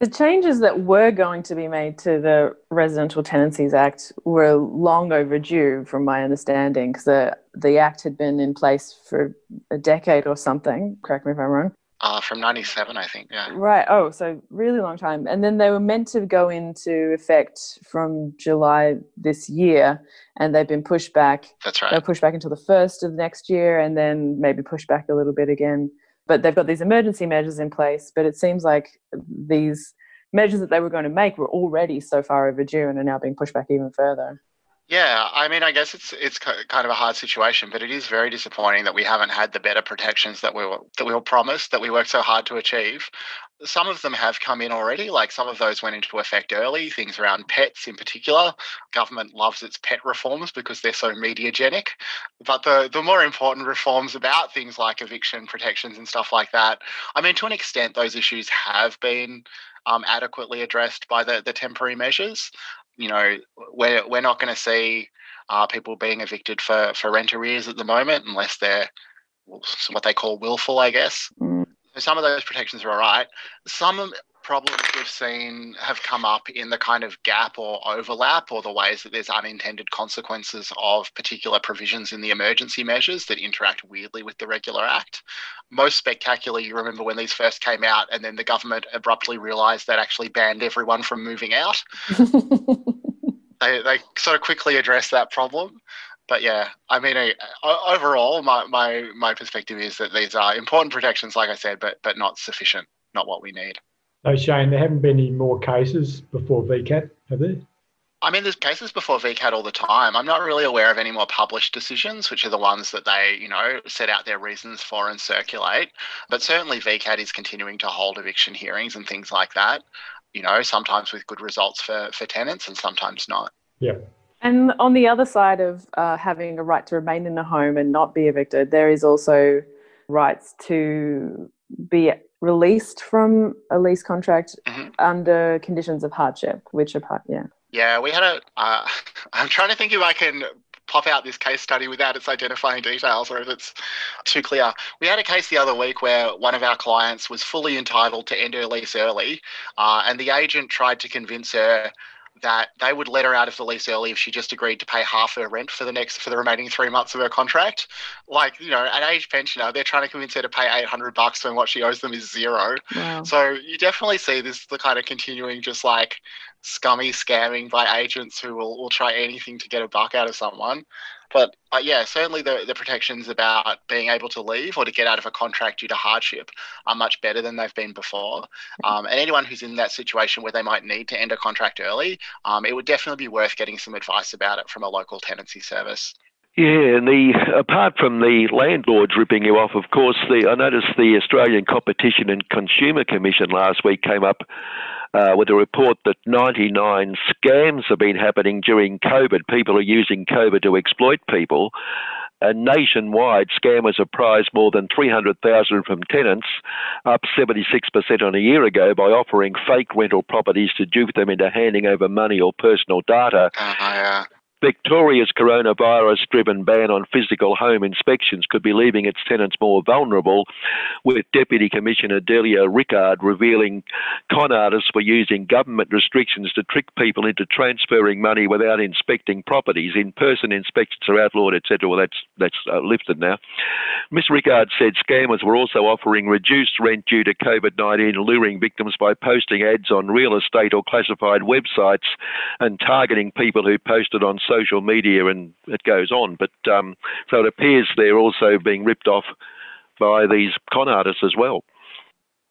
The changes that were going to be made to the Residential Tenancies Act were long overdue, from my understanding, because the, the Act had been in place for a decade or something. Correct me if I'm wrong. Uh, from 97, I think, yeah. Right. Oh, so really long time. And then they were meant to go into effect from July this year, and they've been pushed back. That's right. They'll push back until the first of next year, and then maybe push back a little bit again but they've got these emergency measures in place. But it seems like these measures that they were going to make were already so far overdue and are now being pushed back even further. Yeah, I mean, I guess it's it's kind of a hard situation, but it is very disappointing that we haven't had the better protections that we were that we were promised that we worked so hard to achieve. Some of them have come in already, like some of those went into effect early. Things around pets, in particular, government loves its pet reforms because they're so mediagenic. But the the more important reforms about things like eviction protections and stuff like that, I mean, to an extent, those issues have been um, adequately addressed by the the temporary measures you know, we're we're not going to see uh, people being evicted for for rent arrears at the moment unless they're what they call willful, I guess. Mm. some of those protections are all right. Some problems we've seen have come up in the kind of gap or overlap or the ways that there's unintended consequences of particular provisions in the emergency measures that interact weirdly with the regular act. Most spectacularly, you remember when these first came out and then the government abruptly realised that actually banned everyone from moving out. they, they sort of quickly addressed that problem but yeah, I mean, I, overall, my, my my perspective is that these are important protections, like I said, but but not sufficient, not what we need. So Shane, there haven't been any more cases before VCAT, have there? I mean, there's cases before VCAT all the time. I'm not really aware of any more published decisions, which are the ones that they, you know, set out their reasons for and circulate. But certainly VCAT is continuing to hold eviction hearings and things like that. You know, sometimes with good results for for tenants and sometimes not. Yeah. And on the other side of uh, having a right to remain in a home and not be evicted, there is also rights to be released from a lease contract mm-hmm. under conditions of hardship, which are part, yeah. Yeah, we had a. Uh, I'm trying to think if I can pop out this case study without its identifying details or if it's too clear. We had a case the other week where one of our clients was fully entitled to end her lease early, uh, and the agent tried to convince her that they would let her out of the lease early if she just agreed to pay half her rent for the next for the remaining three months of her contract. Like you know, an age pensioner, they're trying to convince her to pay eight hundred bucks when what she owes them is zero. Wow. So you definitely see this the kind of continuing just like scummy scamming by agents who will, will try anything to get a buck out of someone. But uh, yeah, certainly the, the protections about being able to leave or to get out of a contract due to hardship are much better than they've been before. Um, and anyone who's in that situation where they might need to end a contract early, um, it would definitely be worth getting some advice about it from a local tenancy service. Yeah, and the apart from the landlords ripping you off, of course, the I noticed the Australian Competition and Consumer Commission last week came up uh, with a report that 99 scams have been happening during COVID. People are using COVID to exploit people. And nationwide, scammers have prized more than 300,000 from tenants, up 76% on a year ago, by offering fake rental properties to dupe them into handing over money or personal data. Uh, yeah. Victoria's coronavirus driven ban on physical home inspections could be leaving its tenants more vulnerable, with Deputy Commissioner Delia Rickard revealing con artists were using government restrictions to trick people into transferring money without inspecting properties. In person inspections are outlawed, etc. Well, that's, that's uh, lifted now. Ms. Rickard said scammers were also offering reduced rent due to COVID 19, luring victims by posting ads on real estate or classified websites and targeting people who posted on social media and it goes on. But um, so it appears they're also being ripped off by these con artists as well.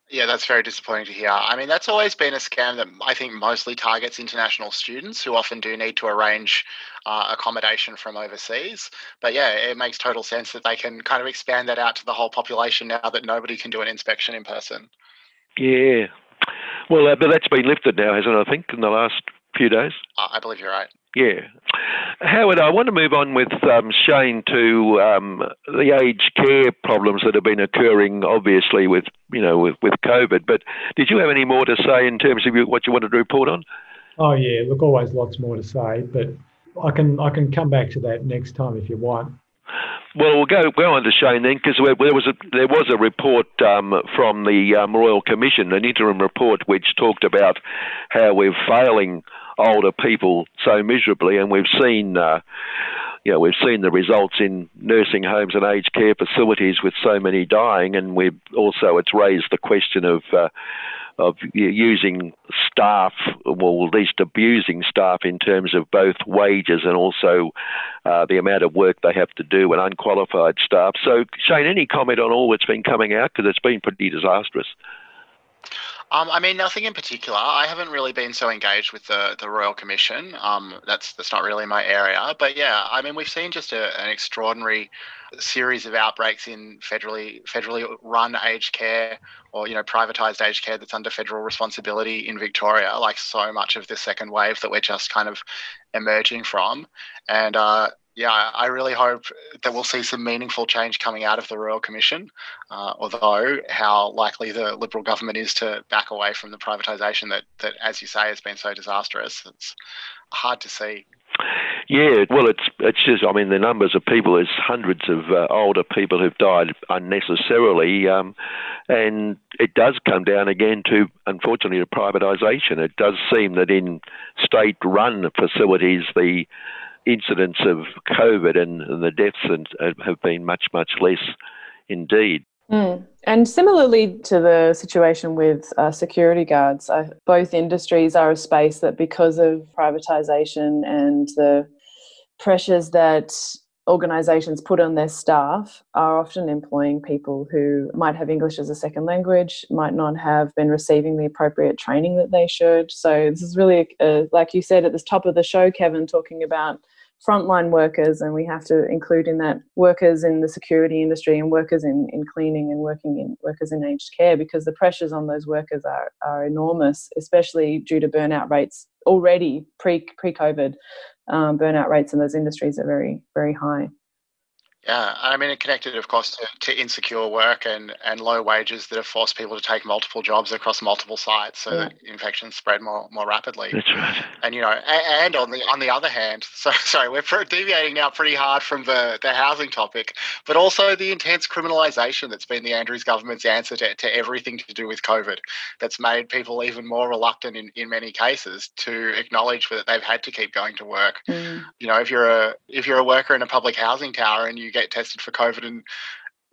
Yeah, that's very disappointing to hear. I mean, that's always been a scam that I think mostly targets international students who often do need to arrange uh, accommodation from overseas. But yeah, it makes total sense that they can kind of expand that out to the whole population now that nobody can do an inspection in person. Yeah. Well, uh, but that's been lifted now, hasn't it? I think in the last few days. I believe you're right. Yeah. Howard, I want to move on with um, Shane to um, the aged care problems that have been occurring, obviously with you know with, with COVID. But did you have any more to say in terms of what you wanted to report on? Oh yeah, look, always lots more to say, but I can I can come back to that next time if you want. Well, we'll go go on to Shane then, because there was a there was a report um, from the um, Royal Commission, an interim report, which talked about how we're failing older people so miserably, and we've seen. Uh, you know, we've seen the results in nursing homes and aged care facilities with so many dying, and we've also it's raised the question of uh, of using staff, well, at least abusing staff in terms of both wages and also uh, the amount of work they have to do and unqualified staff. So, Shane, any comment on all that's been coming out because it's been pretty disastrous. Um, I mean, nothing in particular. I haven't really been so engaged with the, the Royal Commission. Um, that's that's not really my area. But yeah, I mean, we've seen just a, an extraordinary series of outbreaks in federally federally run aged care or you know privatized aged care that's under federal responsibility in Victoria. Like so much of the second wave that we're just kind of emerging from, and uh, yeah, I really hope that we'll see some meaningful change coming out of the Royal Commission. Uh, although, how likely the Liberal government is to back away from the privatisation that, that, as you say, has been so disastrous, it's hard to see. Yeah, well, it's it's just I mean the numbers of people. There's hundreds of uh, older people who've died unnecessarily, um, and it does come down again to unfortunately to privatisation. It does seem that in state-run facilities the incidents of COVID and, and the deaths and, uh, have been much much less indeed. Mm. And similarly to the situation with uh, security guards, both industries are a space that, because of privatisation and the pressures that organisations put on their staff, are often employing people who might have English as a second language, might not have been receiving the appropriate training that they should. So, this is really, uh, like you said at the top of the show, Kevin, talking about frontline workers, and we have to include in that workers in the security industry and workers in, in cleaning and working in workers in aged care because the pressures on those workers are, are enormous, especially due to burnout rates already pre pre COVID. Um, burnout rates in those industries are very very high. Yeah, I mean, it connected, of course, to, to, insecure work and, and low wages that have forced people to take multiple jobs across multiple sites, so yeah. that infections spread more more rapidly. That's right. And you know, and, on the on the other hand, so sorry, we're deviating now pretty hard from the the housing topic, but also the intense criminalisation that's been the Andrews government's answer to, to everything to do with COVID. That's made people even more reluctant in, in many cases to acknowledge that they've had to keep going to work. Mm. You know, if you're a if you're a worker in a public housing tower and you get tested for COVID and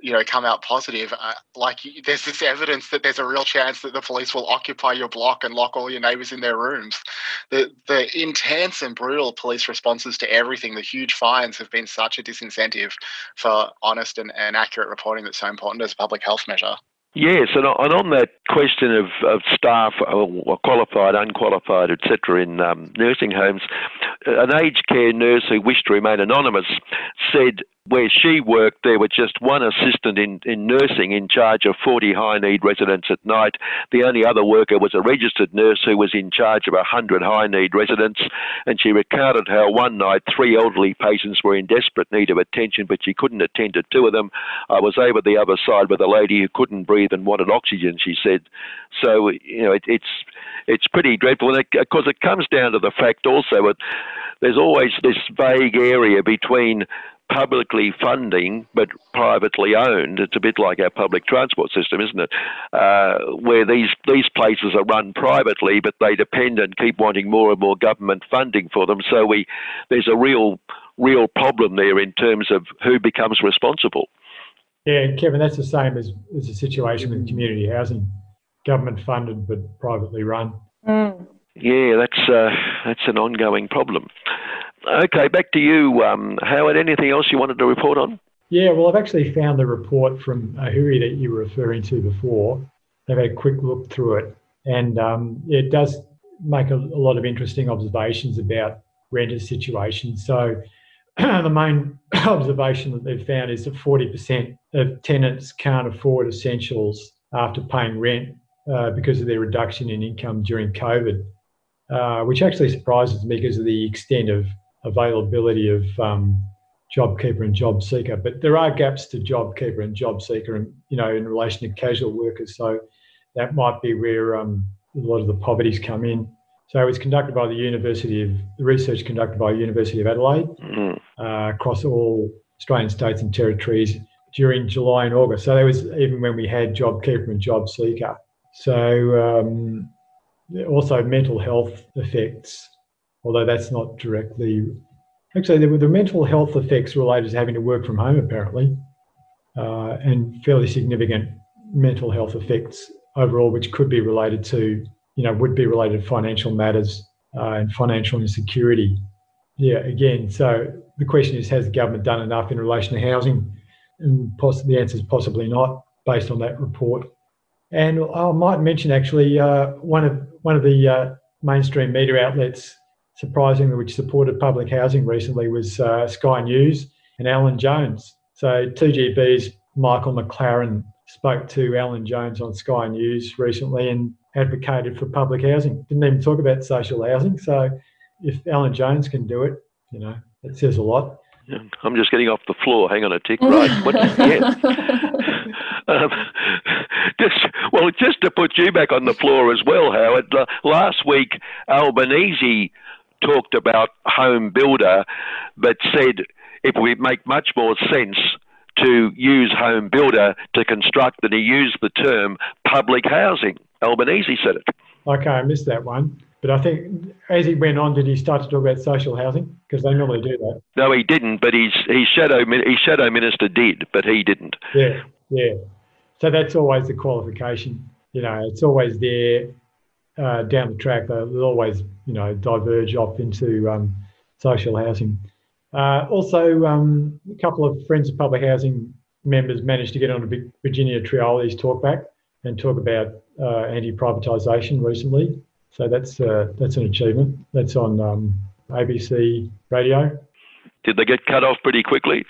you know come out positive uh, like there's this evidence that there's a real chance that the police will occupy your block and lock all your neighbors in their rooms the the intense and brutal police responses to everything the huge fines have been such a disincentive for honest and, and accurate reporting that's so important as a public health measure Yes, and on that question of, of staff, uh, qualified, unqualified, etc., in um, nursing homes, an aged care nurse who wished to remain anonymous said where she worked, there was just one assistant in, in nursing in charge of 40 high need residents at night. The only other worker was a registered nurse who was in charge of 100 high need residents. And she recounted how one night three elderly patients were in desperate need of attention, but she couldn't attend to two of them. I was over the other side with a lady who couldn't breathe and wanted oxygen, she said. So, you know, it, it's, it's pretty dreadful. And of course, it comes down to the fact also that there's always this vague area between publicly funding but privately owned. It's a bit like our public transport system, isn't it? Uh, where these these places are run privately, but they depend and keep wanting more and more government funding for them. So we there's a real real problem there in terms of who becomes responsible. Yeah, Kevin, that's the same as, as the situation with community housing, government funded but privately run. Mm. Yeah, that's uh, that's an ongoing problem. Okay, back to you, um, Howard. Anything else you wanted to report on? Yeah, well, I've actually found the report from AHURI that you were referring to before. I've had a quick look through it, and um, it does make a, a, lot of interesting observations about renter situations. So, the main observation that they've found is that 40% of tenants can't afford essentials after paying rent uh, because of their reduction in income during COVID, uh, which actually surprises me because of the extent of availability of um, JobKeeper and JobSeeker. But there are gaps to JobKeeper and JobSeeker, and you know, in relation to casual workers. So that might be where um, a lot of the poverties come in. So it was conducted by the University of the research conducted by University of Adelaide mm. uh, across all Australian states and territories during July and August. So there was even when we had JobKeeper and JobSeeker. So um, also mental health effects although that's not directly. Actually, there were the mental health effects related to having to work from home, apparently, uh, and fairly significant mental health effects overall, which could be related to, you know, would be related to financial matters uh, and financial insecurity. Yeah, again, so the question is, has the government done enough in relation to housing? And poss- the answer is possibly not, based on that report. And I might mention actually uh, one of one of the uh, mainstream media outlets surprisingly, which supported public housing recently was uh, Sky News and Alan Jones. So 2GB's Michael McLaren spoke to Alan Jones on Sky News recently and advocated for public housing. Didn't even talk about social housing. So if Alan Jones can do it, you know, it says a lot. I'm just getting off the floor. Hang on a tick. Right. What, yeah. um, just well, just to put you back on the floor as well, Howard. Last week, Albanese talked about home builder, but said it would make much more sense to use home builder to construct than he used the term public housing. Albanese said it. Okay, I missed that one. But I think as he went on, did he start to talk about social housing? Because they normally do that. No, he didn't. But his his shadow his shadow minister did, but he didn't. Yeah, yeah. So that's always the qualification. You know, it's always there uh, down the track. They'll always, you know, diverge off into um, social housing. Uh, also, um, a couple of Friends of Public Housing members managed to get on a Virginia Trioli's talkback and talk about uh, anti-privatisation recently. So that's uh, that's an achievement. That's on um, ABC radio. Did they get cut off pretty quickly?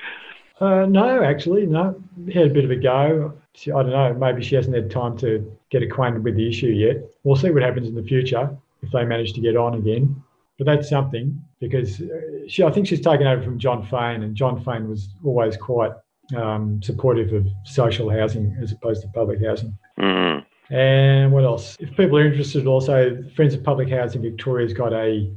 Uh, no, actually, no. Had a bit of a go. I don't know. Maybe she hasn't had time to get acquainted with the issue yet. We'll see what happens in the future if they manage to get on again. But that's something because uh, she, I think she's taken over from Jon Faine, and Jon Faine was always quite um, supportive of social housing as opposed to public housing. Mm. And what else? If people are interested, also Friends of Public Housing Victoria's got a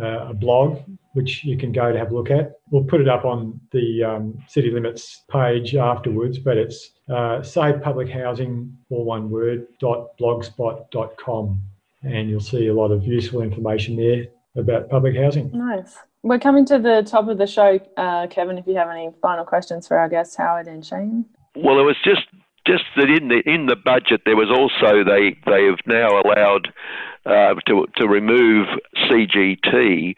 uh, a blog which you can go to have a look at. We'll put it up on the um, City Limits page afterwards, but it's uh, Save Public Housing, all one word, dot blogspot.com. And you'll see a lot of useful information there about public housing. Nice. We're coming to the top of the show, uh, Kevin. If you have any final questions for our guests, Howard and Shane. Well, it was just just that in the in the budget there was also they they have now allowed uh, to to remove CGT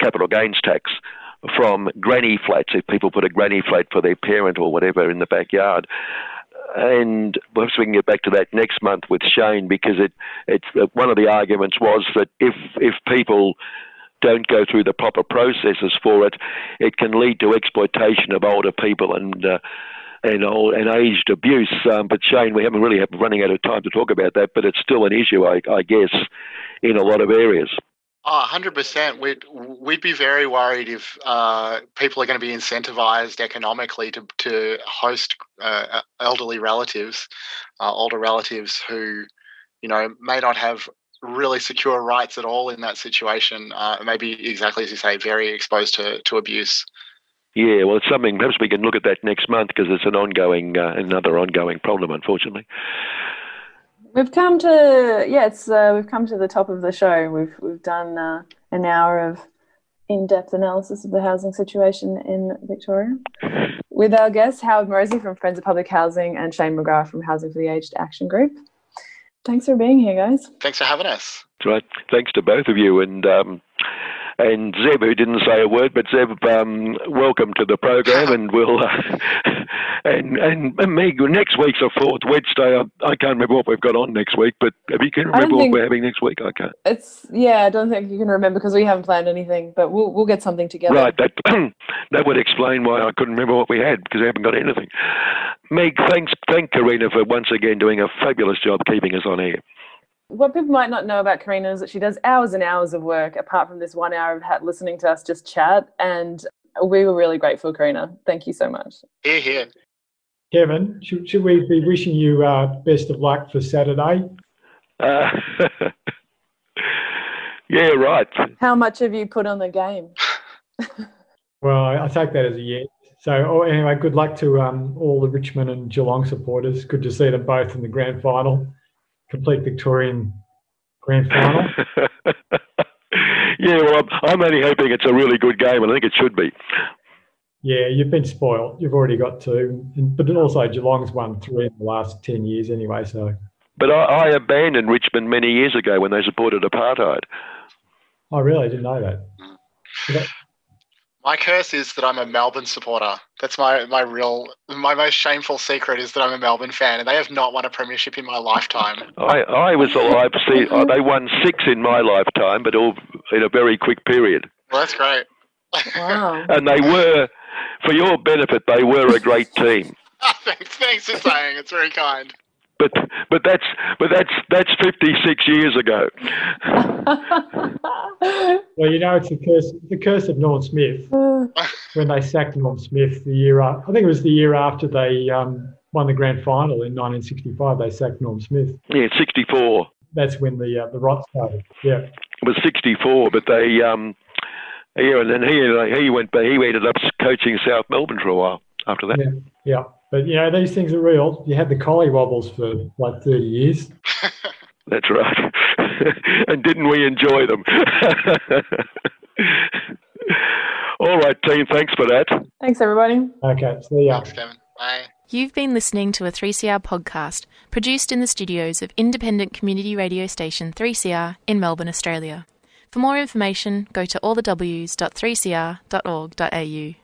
capital gains tax from granny flats if people put a granny flat for their parent or whatever in the backyard. And perhaps we can get back to that next month with Shane because it it's uh, one of the arguments was that if if people don't go through the proper processes for it, it can lead to exploitation of older people and uh, and old and aged abuse. Um, but Shane, we haven't really have running out of time to talk about that, but it's still an issue, I, I guess, in a lot of areas. Oh, 100%. We'd, we'd be very worried if uh, people are going to be incentivized economically to, to host uh, elderly relatives, uh, older relatives who, you know, may not have really secure rights at all in that situation, uh, maybe exactly as you say, very exposed to, to abuse. Yeah, well, it's something. Perhaps we can look at that next month because it's an ongoing, uh, another ongoing problem, unfortunately. We've come to yeah, it's uh, we've come to the top of the show. We've we've done uh, an hour of in-depth analysis of the housing situation in Victoria with our guests Howard Morosi from Friends of Public Housing and Shane McGrath from Housing for the Aged Action Group. Thanks for being here, guys. Thanks for having us. That's right. Thanks to both of you, and um, and Zeb, who didn't say a word, but Zeb, um, welcome to the program, and we'll uh, and, and and Meg, next week's a fourth Wednesday. I, I, can't remember what we've got on next week, but if you can remember what we're having next week, I can't. It's yeah, I don't think you can remember because we haven't planned anything, but we'll we'll get something together. Right, that that would explain why I couldn't remember what we had because I haven't got anything. Meg, thanks, thank Karina for once again doing a fabulous job keeping us on air what people might not know about Karina is that she does hours and hours of work apart from this one hour of listening to us just chat. And we were really grateful, Karina. Thank you so much. Here, here. Kevin, should, should we be wishing you uh, best of luck for Saturday? Uh, yeah, right. How much have you put on the game? well, I, I take that as a yes. So oh, anyway, good luck to um, all the Richmond and Geelong supporters. Good to see them both in the grand final complete Victorian grand final? yeah, well, I'm, I'm only hoping it's a really good game, and I think it should be. Yeah, you've been spoiled. You've already got two, but also Geelong's won three in the last ten years anyway. So. But I, I abandoned Richmond many years ago when they supported apartheid. I really I didn't know that. Mm. That my curse is that I'm a Melbourne supporter. That's my my real my most shameful secret is that I'm a Melbourne fan, and they have not won a premiership in my lifetime. I I was alive. See, they won six in my lifetime, but all in a very quick period. Well, that's great. Wow. and they were, for your benefit, they were a great team. thanks, thanks for saying. It's very kind but but that's but that's that's 56 years ago. well, you know, it's the curse the curse of Norm Smith when they sacked Norm Smith the year I think it was the year after they um, won the grand final in 1965. They sacked Norm Smith. Yeah, 64. That's when the uh, the rot started. Yeah. It was 64, but they, um, yeah, and then he he went, but he ended up coaching South Melbourne for a while after that. Yeah, yeah. But you know, these things are real. You had the Colliwobbles for like 30 years. That's right. and didn't we enjoy them? All right, team. Thanks for that. Thanks, everybody. Okay, see ya. Thanks, Kevin. Bye. You've been listening to a 3CR podcast produced in the studios of independent community radio station 3CR in Melbourne, Australia. For more information, go to allthews.3cr.org.au.